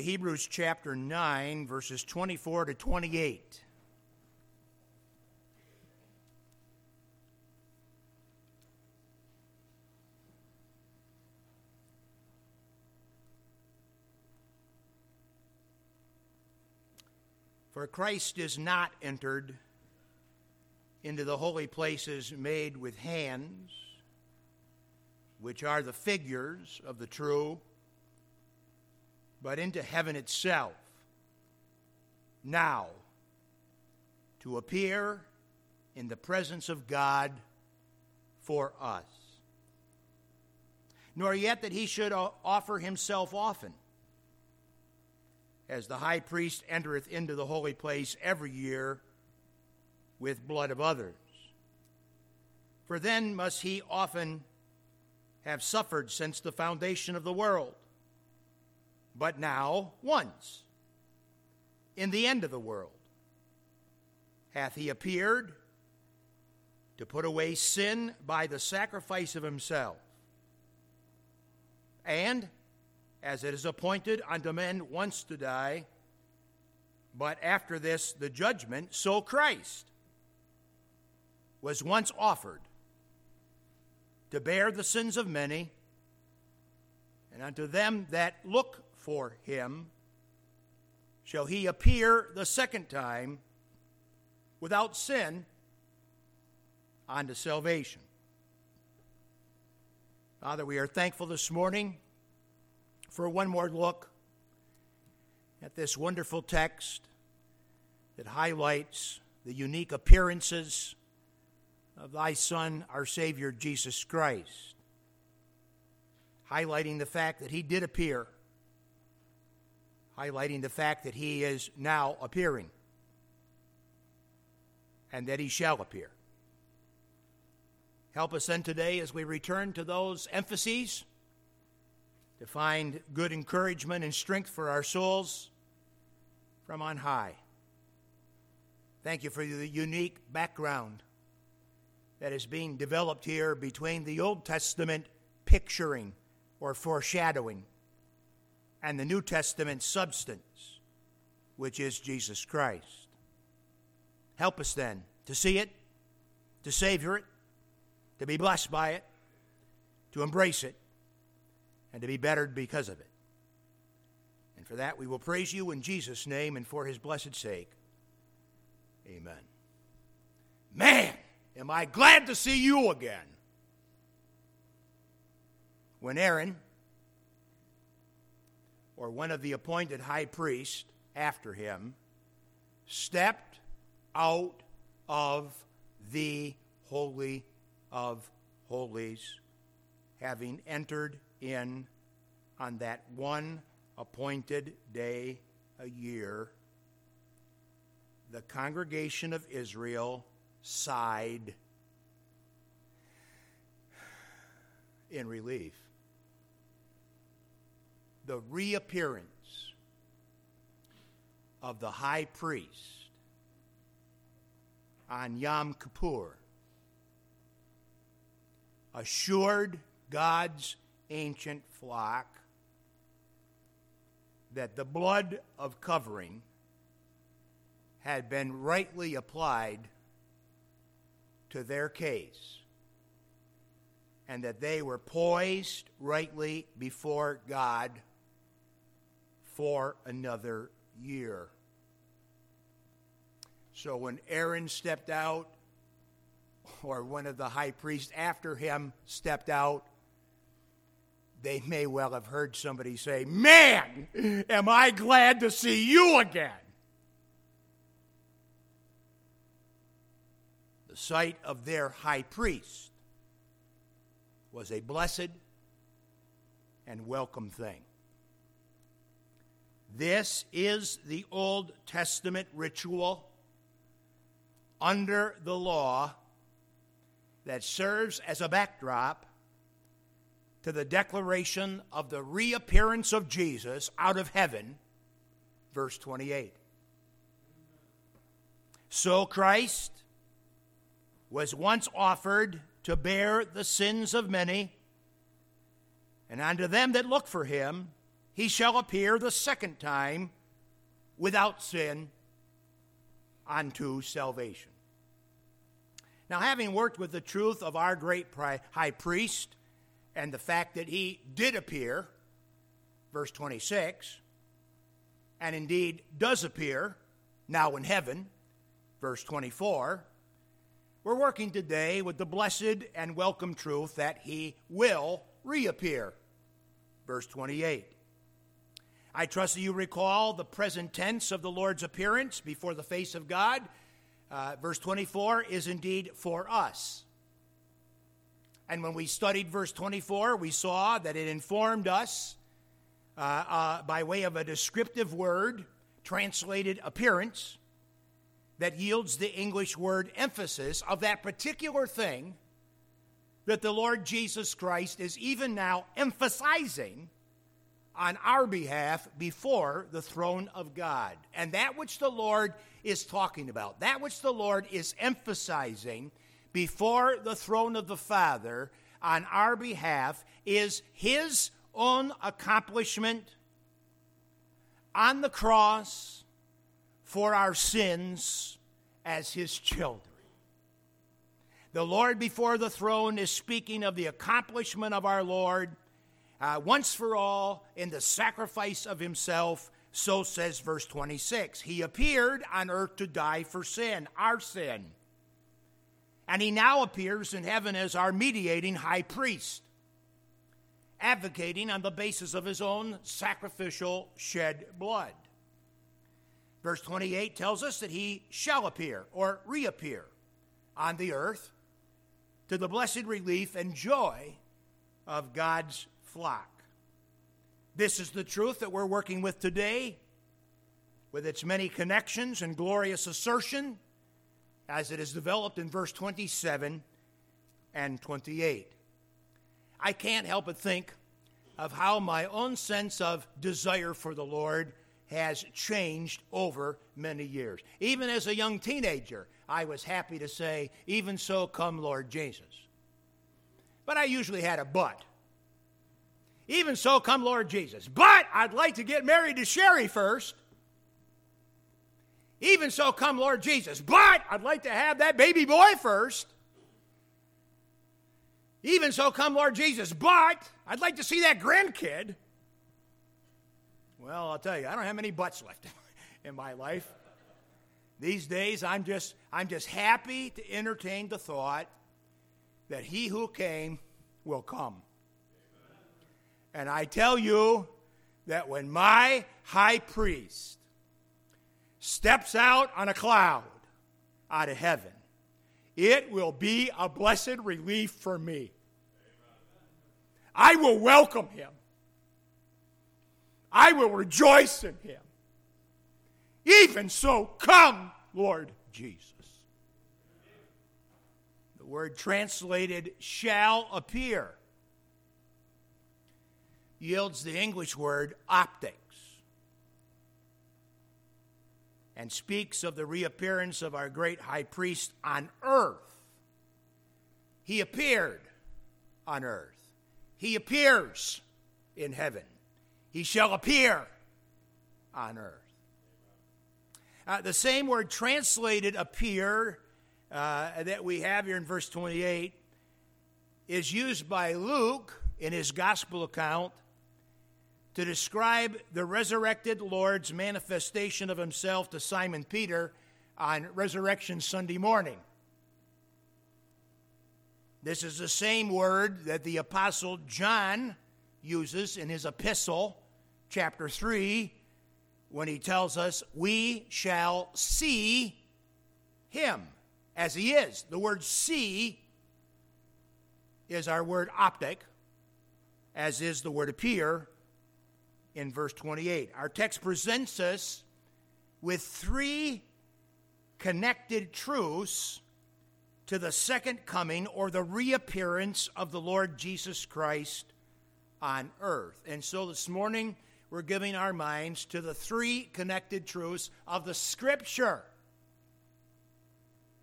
Hebrews chapter 9, verses 24 to 28. For Christ is not entered into the holy places made with hands, which are the figures of the true, but into heaven itself, now, to appear in the presence of God for us. Nor yet that he should offer himself often as the high priest entereth into the holy place every year with blood of others. For then must he often have suffered since the foundation of the world. But now, once, in the end of the world, hath he appeared to put away sin by the sacrifice of himself. And as it is appointed unto men once to die, but after this the judgment, so Christ was once offered to bear the sins of many, and unto them that look for him shall he appear the second time without sin unto salvation. Father, we are thankful this morning for one more look at this wonderful text that highlights the unique appearances of thy Son, our Savior, Jesus Christ, highlighting the fact that he did appear, highlighting the fact that he is now appearing, and that he shall appear. Help us then today as we return to those emphases to find good encouragement and strength for our souls from on high. Thank you for the unique background that is being developed here between the Old Testament picturing or foreshadowing and the New Testament substance, which is Jesus Christ. Help us then to see it, to savor it, to be blessed by it, to embrace it, and to be bettered because of it. And for that we will praise you in Jesus' name and for his blessed sake. Amen. Man, am I glad to see you again. When Aaron, or one of the appointed high priests after him, stepped out of the Holy of Holies, having entered in on that one appointed day a year, the congregation of Israel sighed in relief. The reappearance of the high priest on Yom Kippur assured God's ancient flock that the blood of covering had been rightly applied to their case and that they were poised rightly before God for another year. So when Aaron stepped out, or one of the high priests after him stepped out, they may well have heard somebody say, Man, am I glad to see you again. The sight of their high priest was a blessed and welcome thing. This is the Old Testament ritual under the law that serves as a backdrop to the declaration of the reappearance of Jesus out of heaven, verse 28. So Christ was once offered to bear the sins of many, and unto them that look for him he shall appear the second time without sin unto salvation. Now, having worked with the truth of our great high priest and the fact that he did appear, verse 26, and indeed does appear now in heaven, verse 24, we're working today with the blessed and welcome truth that he will reappear, verse 28. I trust that you recall the present tense of the Lord's appearance before the face of God. Uh, verse 24 is indeed for us. And when we studied verse 24, we saw that it informed us uh, uh, by way of a descriptive word, translated appearance, that yields the English word emphasis of that particular thing that the Lord Jesus Christ is even now emphasizing on our behalf before the throne of God. And that which the Lord is talking about, that which the Lord is emphasizing before the throne of the Father on our behalf, is His own accomplishment on the cross for our sins as His children. The Lord before the throne is speaking of the accomplishment of our Lord uh, once for all in the sacrifice of himself. So says verse 26. He appeared on earth to die for sin, our sin. And he now appears in heaven as our mediating high priest, advocating on the basis of his own sacrificial shed blood. Verse 28 tells us that he shall appear or reappear on the earth to the blessed relief and joy of God's flock. This is the truth that we're working with today, with its many connections and glorious assertion, as it is developed in verse 27 and 28. I can't help but think of how my own sense of desire for the Lord has changed over many years. Even as a young teenager, I was happy to say, Even so, come, Lord Jesus. But I usually had a but. Even so, come Lord Jesus. But I'd like to get married to Sherry first. Even so, come Lord Jesus. But I'd like to have that baby boy first. Even so, come Lord Jesus. But I'd like to see that grandkid. Well, I'll tell you, I don't have many buts left in my life. These days, I'm just, I'm just happy to entertain the thought that he who came will come. And I tell you that when my high priest steps out on a cloud out of heaven, it will be a blessed relief for me. I will welcome him. I will rejoice in him. Even so, come, Lord Jesus. The word translated shall appear yields the English word optics and speaks of the reappearance of our great high priest on earth. He appeared on earth, he appears in heaven, he shall appear on earth. Uh, the same word translated appear uh, that we have here in verse 28 is used by Luke in his gospel account to describe the resurrected Lord's manifestation of himself to Simon Peter on Resurrection Sunday morning. This is the same word that the Apostle John uses in his epistle, chapter 3, when he tells us, We shall see him as he is. The word see is our word optic, as is the word appear in verse 28. Our text presents us with three connected truths to the second coming or the reappearance of the Lord Jesus Christ on earth. And so this morning, we're giving our minds to the three connected truths of the Scripture.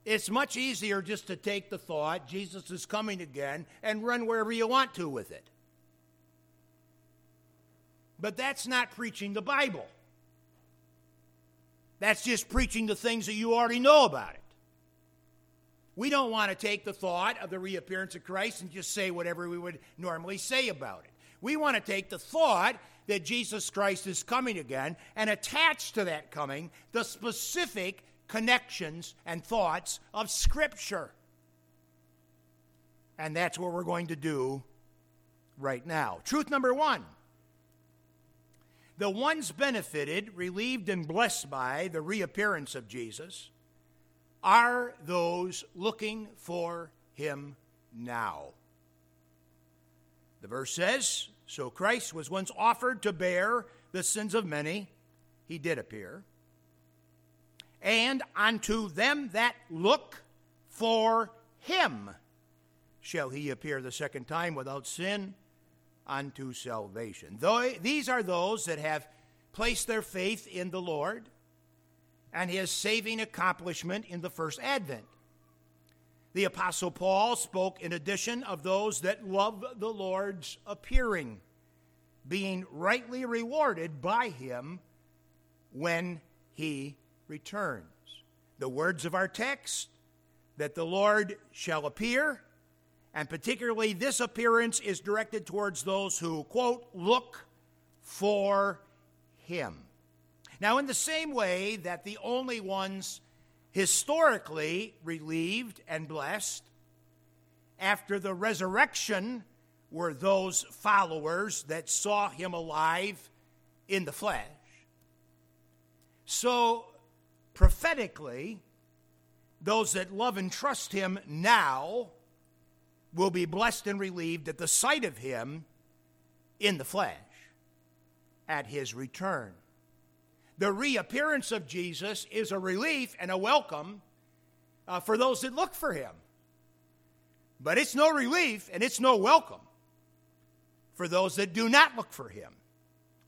It's much easier just to take the thought, Jesus is coming again, and run wherever you want to with it. But that's not preaching the Bible. That's just preaching the things that you already know about it. We don't want to take the thought of the reappearance of Christ and just say whatever we would normally say about it. We want to take the thought that Jesus Christ is coming again and attach to that coming the specific connections and thoughts of Scripture. And that's what we're going to do right now. Truth number one the ones benefited, relieved, and blessed by the reappearance of Jesus are those looking for him now. The verse says So Christ was once offered to bear the sins of many, he did appear, and unto them that look for him shall he appear the second time without sin unto salvation. These are those that have placed their faith in the Lord and his saving accomplishment in the first advent. The Apostle Paul spoke in addition of those that love the Lord's appearing, being rightly rewarded by him when he returns. The words of our text that the Lord shall appear and particularly, this appearance is directed towards those who, quote, look for him. Now, in the same way that the only ones historically relieved and blessed after the resurrection were those followers that saw him alive in the flesh. So, prophetically, those that love and trust him now will be blessed and relieved at the sight of him in the flesh at his return. The reappearance of Jesus is a relief and a welcome uh, for those that look for him. But it's no relief and it's no welcome for those that do not look for him.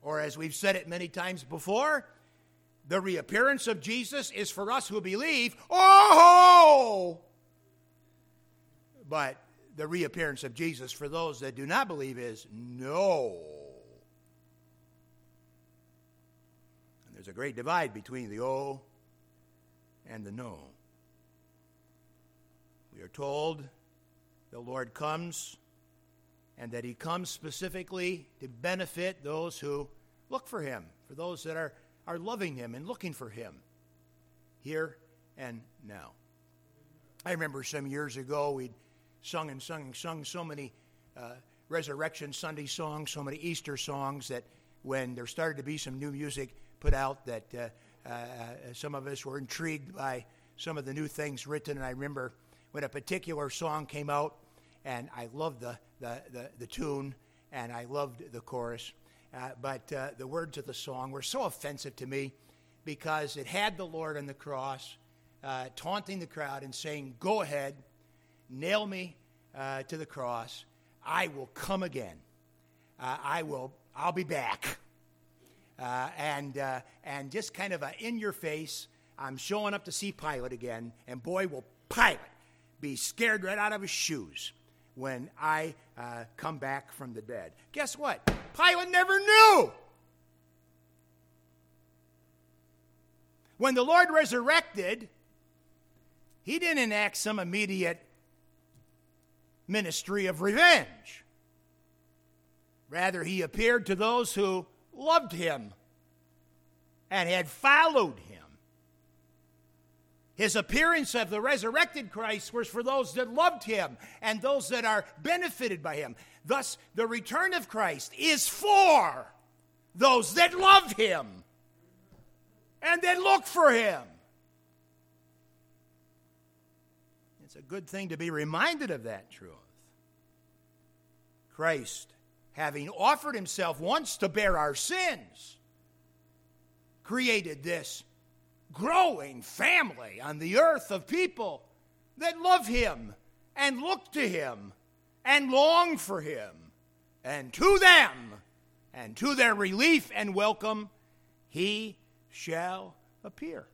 Or, as we've said it many times before, the reappearance of Jesus is for us who believe, oh! But the reappearance of Jesus for those that do not believe is no. And there's a great divide between the oh and the no. We are told the Lord comes and that he comes specifically to benefit those who look for him, for those that are, are loving him and looking for him here and now. I remember some years ago we'd sung and sung and sung so many uh, Resurrection Sunday songs, so many Easter songs that when there started to be some new music put out, that uh, uh, some of us were intrigued by some of the new things written. And I remember when a particular song came out, and I loved the, the, the, the tune and I loved the chorus. Uh, but uh, the words of the song were so offensive to me because it had the Lord on the cross uh, taunting the crowd and saying, Go ahead, nail me uh, to the cross. I will come again. Uh, I will. I'll be back. Uh, and uh, and just kind of in your face. I'm showing up to see Pilate again, and boy, will Pilate be scared right out of his shoes when I uh, come back from the dead. Guess what? Pilate never knew. When the Lord resurrected, he didn't enact some immediate ministry of revenge. Rather, he appeared to those who loved him and had followed him. His appearance of the resurrected Christ was for those that loved him and those that are benefited by him. Thus, the return of Christ is for those that love him and that look for him. It's a good thing to be reminded of that truth. Christ, having offered himself once to bear our sins, created this growing family on the earth of people that love him and look to him and long for him. And to them and to their relief and welcome, he shall appear.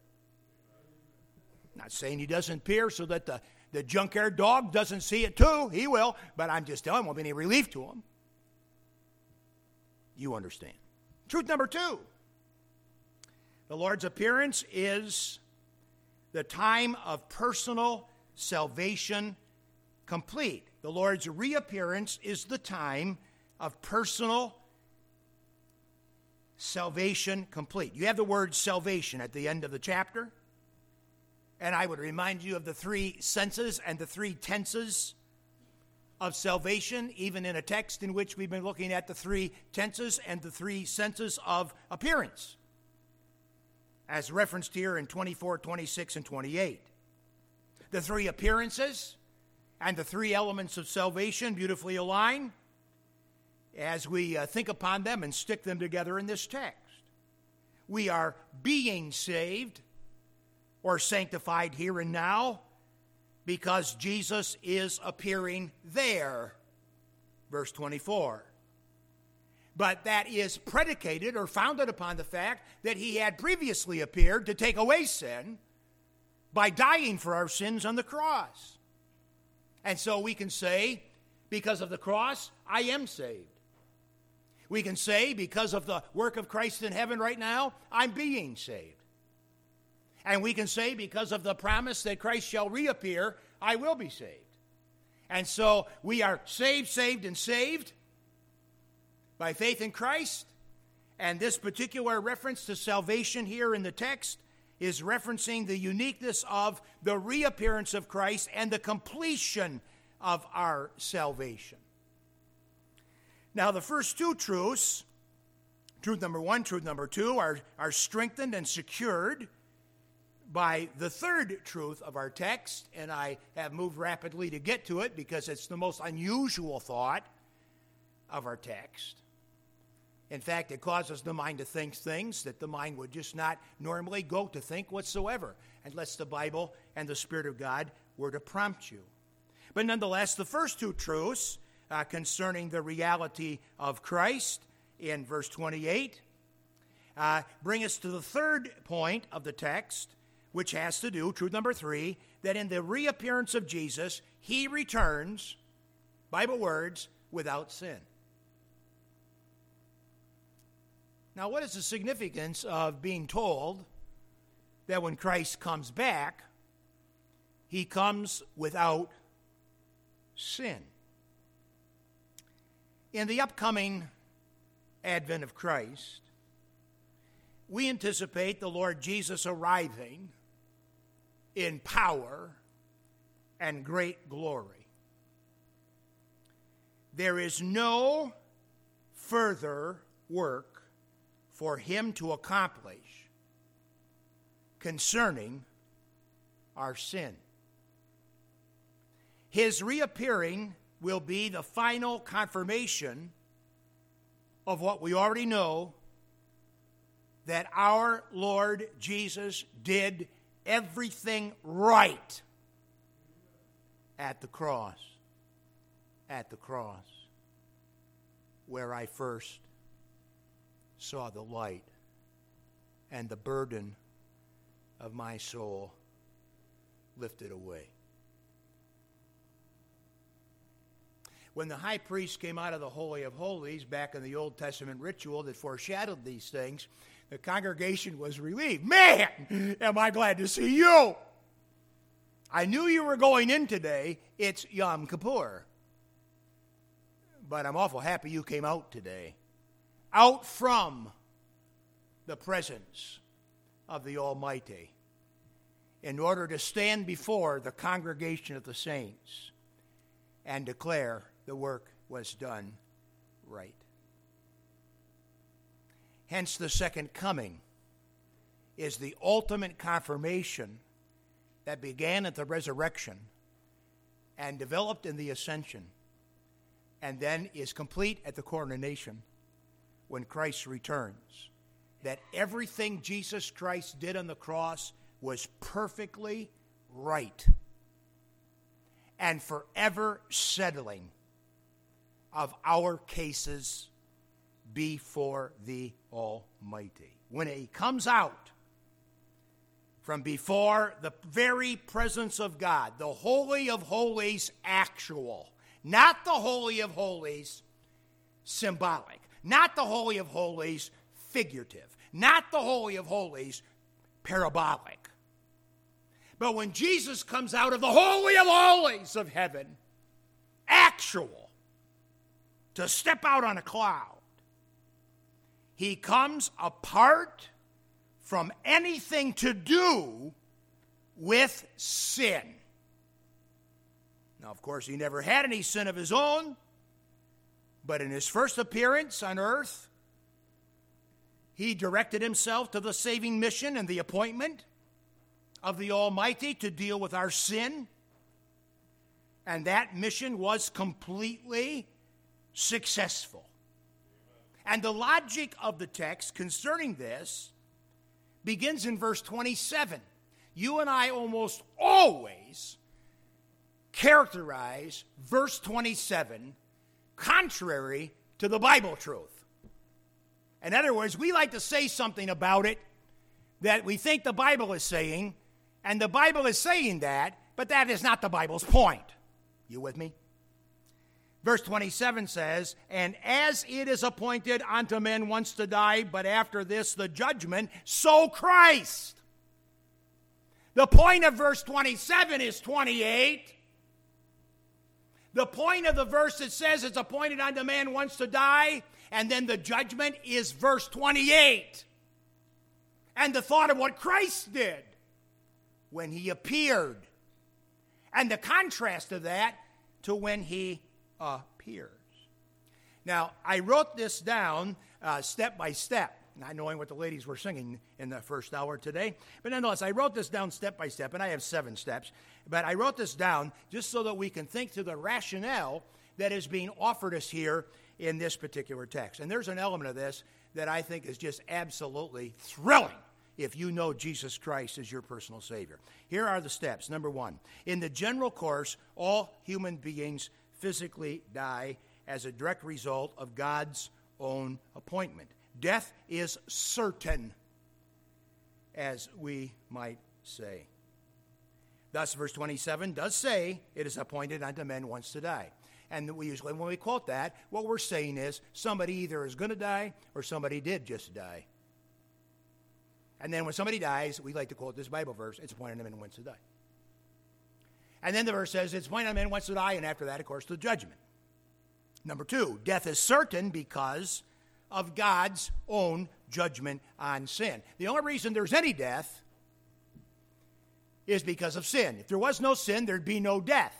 Not saying he doesn't appear so that the the junkyard dog doesn't see it too. He will, but I'm just telling him, won't be any relief to him. You understand. Truth number two the Lord's appearance is the time of personal salvation complete. The Lord's reappearance is the time of personal salvation complete. You have the word salvation at the end of the chapter. And I would remind you of the three senses and the three tenses of salvation, even in a text in which we've been looking at the three tenses and the three senses of appearance, as referenced here in 24, 26, and 28. The three appearances and the three elements of salvation beautifully align as we uh, think upon them and stick them together in this text. We are being saved or sanctified here and now because Jesus is appearing there. Verse 24. But that is predicated or founded upon the fact that he had previously appeared to take away sin by dying for our sins on the cross. And so we can say, because of the cross, I am saved. We can say, because of the work of Christ in heaven right now, I'm being saved. And we can say, because of the promise that Christ shall reappear, I will be saved. And so we are saved, saved, and saved by faith in Christ. And this particular reference to salvation here in the text is referencing the uniqueness of the reappearance of Christ and the completion of our salvation. Now, the first two truths, truth number one, truth number two, are, are strengthened and secured by the third truth of our text, and I have moved rapidly to get to it because it's the most unusual thought of our text. In fact, it causes the mind to think things that the mind would just not normally go to think whatsoever, unless the Bible and the Spirit of God were to prompt you. But nonetheless, the first two truths uh, concerning the reality of Christ in verse 28 uh, bring us to the third point of the text, which has to do, truth number three, that in the reappearance of Jesus, he returns, Bible words, without sin. Now, what is the significance of being told that when Christ comes back, he comes without sin? In the upcoming advent of Christ, we anticipate the Lord Jesus arriving in power and great glory. There is no further work for him to accomplish concerning our sin. His reappearing will be the final confirmation of what we already know that our Lord Jesus did everything right at the cross. At the cross, where I first saw the light and the burden of my soul lifted away. When the high priest came out of the Holy of Holies back in the Old Testament ritual that foreshadowed these things, the congregation was relieved. Man, am I glad to see you! I knew you were going in today. It's Yom Kippur. But I'm awful happy you came out today out from the presence of the Almighty in order to stand before the congregation of the saints and declare the work was done right. Hence, the second coming is the ultimate confirmation that began at the resurrection and developed in the ascension and then is complete at the coronation when Christ returns. That everything Jesus Christ did on the cross was perfectly right and forever settling of our cases before the Almighty. When He comes out from before the very presence of God, the Holy of Holies actual, not the Holy of Holies symbolic not the Holy of Holies figurative, not the Holy of Holies, parabolic. But when Jesus comes out of the Holy of Holies of heaven, actual, to step out on a cloud, he comes apart from anything to do with sin. Now, of course, he never had any sin of his own, but in his first appearance on earth, he directed himself to the saving mission and the appointment of the Almighty to deal with our sin. And that mission was completely successful. And the logic of the text concerning this begins in verse 27. You and I almost always characterize verse 27 contrary to the Bible truth. In other words, we like to say something about it that we think the Bible is saying, and the Bible is saying that, but that is not the Bible's point. You with me? Verse 27 says, And as it is appointed unto men once to die, but after this the judgment, so Christ. The point of verse 27 is 28. The point of the verse that says it's appointed unto man once to die, and then the judgment is verse 28. And the thought of what Christ did when he appeared. And the contrast of that to when he appears. Now, I wrote this down uh, step by step, not knowing what the ladies were singing in the first hour today. But nonetheless, I wrote this down step by step, and I have seven steps. But I wrote this down just so that we can think through the rationale that is being offered us here in this particular text. And there's an element of this that I think is just absolutely thrilling if you know Jesus Christ as your personal Savior. Here are the steps. Number one, in the general course, all human beings physically die as a direct result of God's own appointment. Death is certain, as we might say. Thus, verse 27 does say, It is appointed unto men once to die. And we usually, when we quote that, what we're saying is somebody either is going to die or somebody did just die. And then when somebody dies, we like to quote this Bible verse, it's appointed unto men once to die. And then the verse says, it's appointed unto men once to die, and after that, of course, the judgment. Number two, death is certain because of God's own judgment on sin. The only reason there's any death is because of sin. If there was no sin, there'd be no death.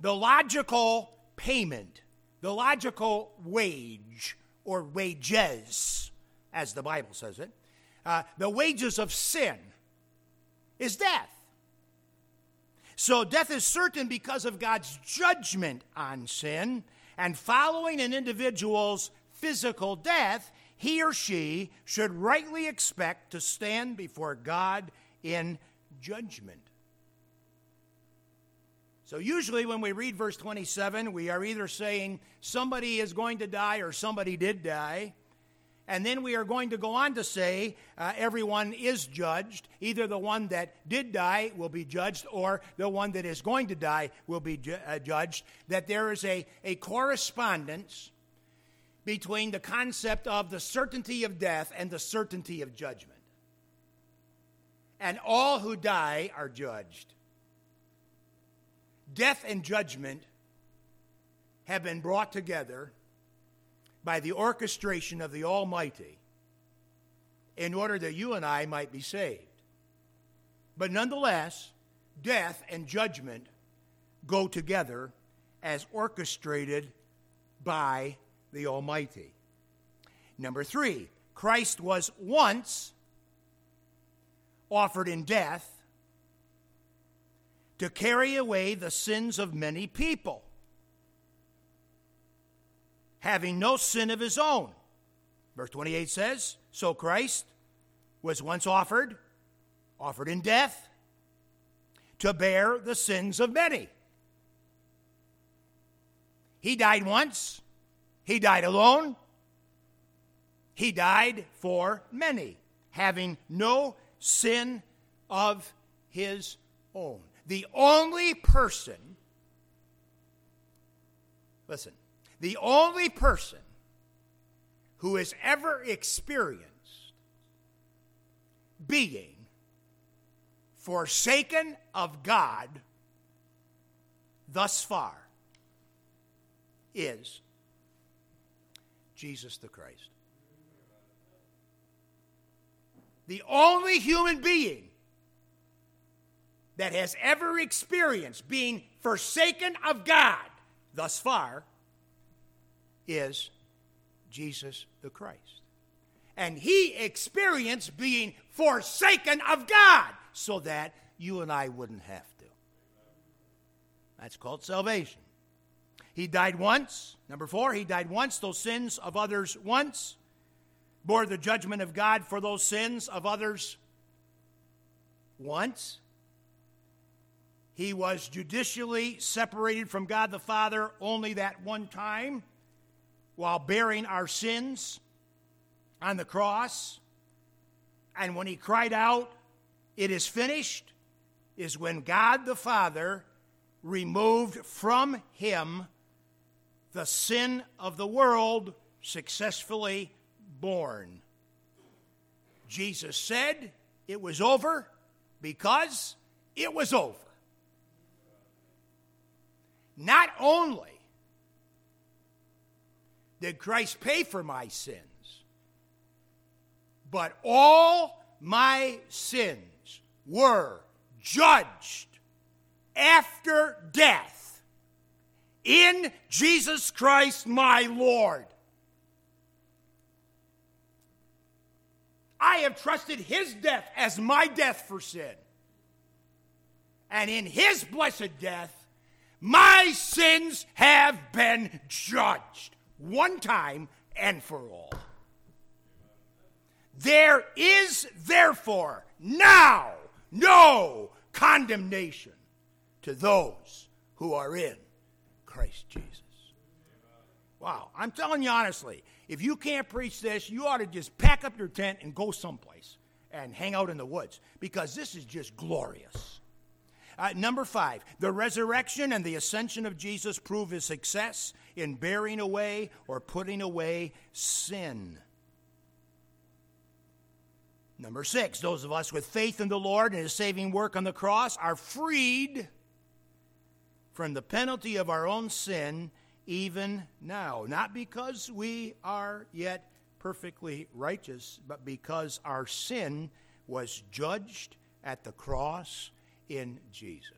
The logical payment, the logical wage, or wages, as the Bible says it, uh, the wages of sin is death. So death is certain because of God's judgment on sin, and following an individual's physical death, he or she should rightly expect to stand before God in judgment. So, usually when we read verse 27, we are either saying somebody is going to die or somebody did die. And then we are going to go on to say uh, everyone is judged. Either the one that did die will be judged, or the one that is going to die will be ju- uh, judged. That there is a, a correspondence between the concept of the certainty of death and the certainty of judgment. And all who die are judged. Death and judgment have been brought together by the orchestration of the Almighty in order that you and I might be saved. But nonetheless, death and judgment go together as orchestrated by the Almighty. Number three, Christ was once offered in death to carry away the sins of many people having no sin of his own. Verse 28 says, So Christ was once offered, offered in death, to bear the sins of many. He died once, he died alone, he died for many, having no sin of his own. The only person, listen, the only person who has ever experienced being forsaken of God thus far is Jesus the Christ. The only human being that has ever experienced being forsaken of God thus far is Jesus the Christ. And he experienced being forsaken of God so that you and I wouldn't have to. That's called salvation. He died once. Number four, he died once, those sins of others once. Bore the judgment of God for those sins of others once. He was judicially separated from God the Father only that one time while bearing our sins on the cross. And when he cried out, It is finished, is when God the Father removed from him the sin of the world successfully borne. Jesus said it was over because it was over. Not only did Christ pay for my sins, but all my sins were judged after death in Jesus Christ my Lord. I have trusted his death as my death for sin. And in his blessed death, my sins have been judged one time and for all. There is therefore now no condemnation to those who are in Christ Jesus. Wow, I'm telling you honestly, if you can't preach this, you ought to just pack up your tent and go someplace and hang out in the woods because this is just glorious. Uh, number five, the resurrection and the ascension of Jesus prove his success in bearing away or putting away sin. Number six, those of us with faith in the Lord and his saving work on the cross are freed from the penalty of our own sin even now. Not because we are yet perfectly righteous, but because our sin was judged at the cross in Jesus.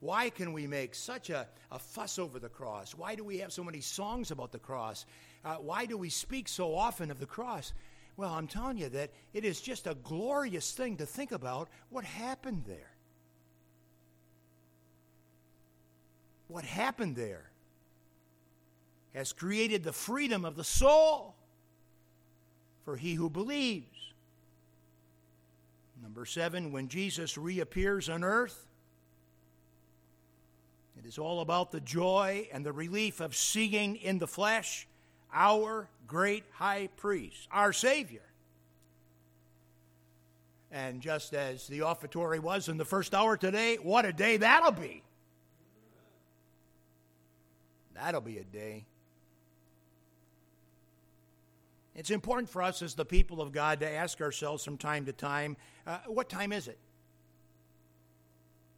Why can we make such a, a fuss over the cross? Why do we have so many songs about the cross? Uh, why do we speak so often of the cross? Well, I'm telling you that it is just a glorious thing to think about what happened there. What happened there has created the freedom of the soul for he who believes. Number seven, when Jesus reappears on earth, it is all about the joy and the relief of seeing in the flesh our great high priest, our Savior. And just as the offertory was in the first hour today, what a day that'll be! That'll be a day. It's important for us as the people of God to ask ourselves from time to time uh, what time is it?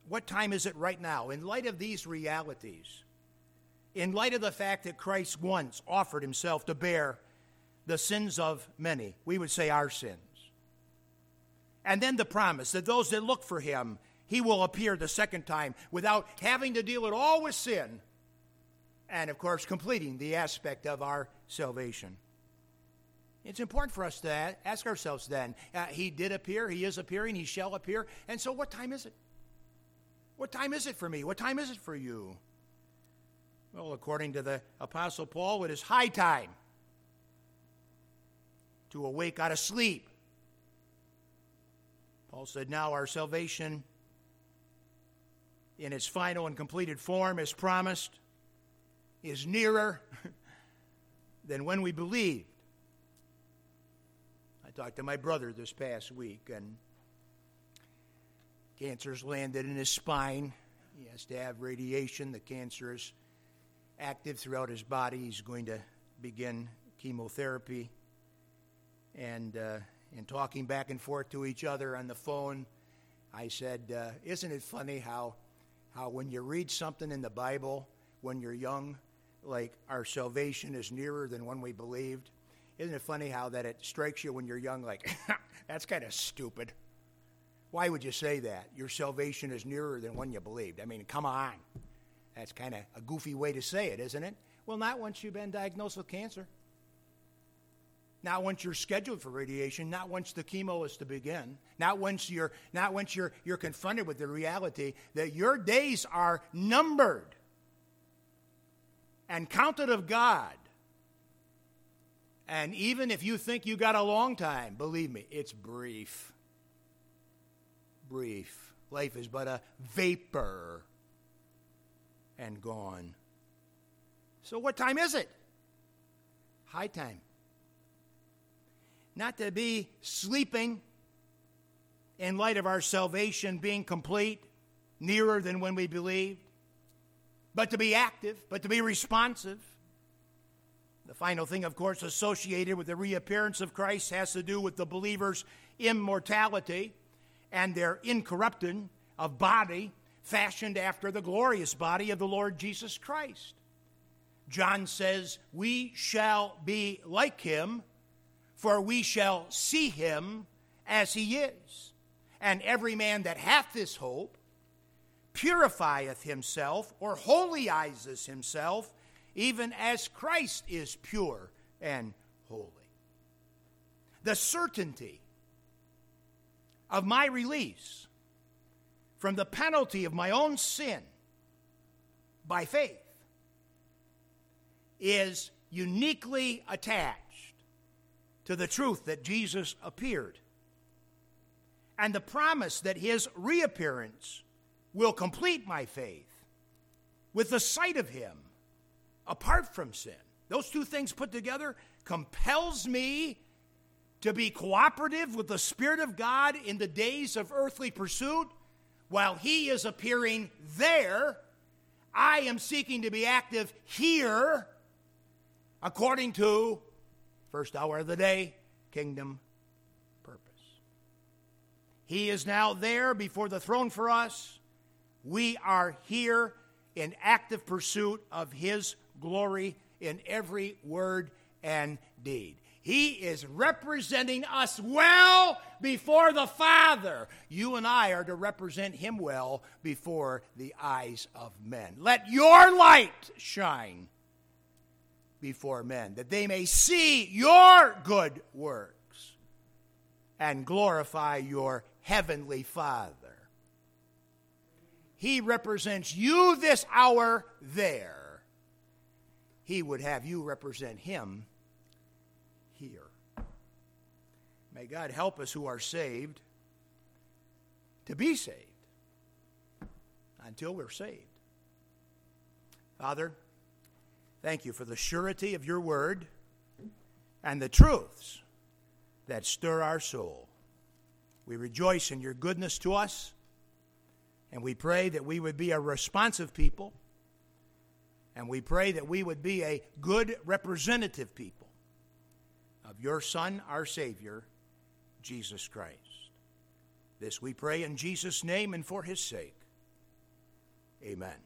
What time is it right now? In light of these realities, in light of the fact that Christ once offered himself to bear the sins of many, we would say our sins. And then the promise that those that look for him, he will appear the second time without having to deal at all with sin, and of course, completing the aspect of our salvation. It's important for us to ask ourselves then. Uh, he did appear, he is appearing, he shall appear. And so, what time is it? What time is it for me? What time is it for you? Well, according to the Apostle Paul, it is high time to awake out of sleep. Paul said, Now our salvation in its final and completed form, as promised, is nearer than when we believed talked to my brother this past week, and cancer's landed in his spine. He has to have radiation. The cancer is active throughout his body. He's going to begin chemotherapy. And uh, in talking back and forth to each other on the phone, I said, uh, Isn't it funny how, how when you read something in the Bible when you're young, like our salvation is nearer than when we believed? Isn't it funny how that it strikes you when you're young, like, that's kind of stupid? Why would you say that? Your salvation is nearer than when you believed. I mean, come on. That's kind of a goofy way to say it, isn't it? Well, not once you've been diagnosed with cancer. Not once you're scheduled for radiation, not once the chemo is to begin, not once you're not once you're you're confronted with the reality that your days are numbered and counted of God. And even if you think you got a long time, believe me, it's brief. Brief. Life is but a vapor and gone. So, what time is it? High time. Not to be sleeping in light of our salvation being complete, nearer than when we believed, but to be active, but to be responsive. The final thing, of course, associated with the reappearance of Christ has to do with the believer's immortality and their incorruption of body fashioned after the glorious body of the Lord Jesus Christ. John says, We shall be like him, for we shall see him as he is. And every man that hath this hope purifieth himself or holiizes himself, even as Christ is pure and holy. The certainty of my release from the penalty of my own sin by faith is uniquely attached to the truth that Jesus appeared and the promise that his reappearance will complete my faith with the sight of him apart from sin. Those two things put together compels me to be cooperative with the Spirit of God in the days of earthly pursuit while he is appearing there, I am seeking to be active here according to first hour of the day, kingdom purpose. He is now there before the throne for us. We are here in active pursuit of his glory in every word and deed. He is representing us well before the Father. You and I are to represent Him well before the eyes of men. Let your light shine before men, that they may see your good works and glorify your heavenly Father. He represents you this hour there. He would have you represent Him here. May God help us who are saved to be saved until we're saved. Father, thank you for the surety of your word and the truths that stir our soul. We rejoice in your goodness to us, and we pray that we would be a responsive people, and we pray that we would be a good representative people of your Son, our Savior, Jesus Christ. This we pray in Jesus' name and for his sake. Amen.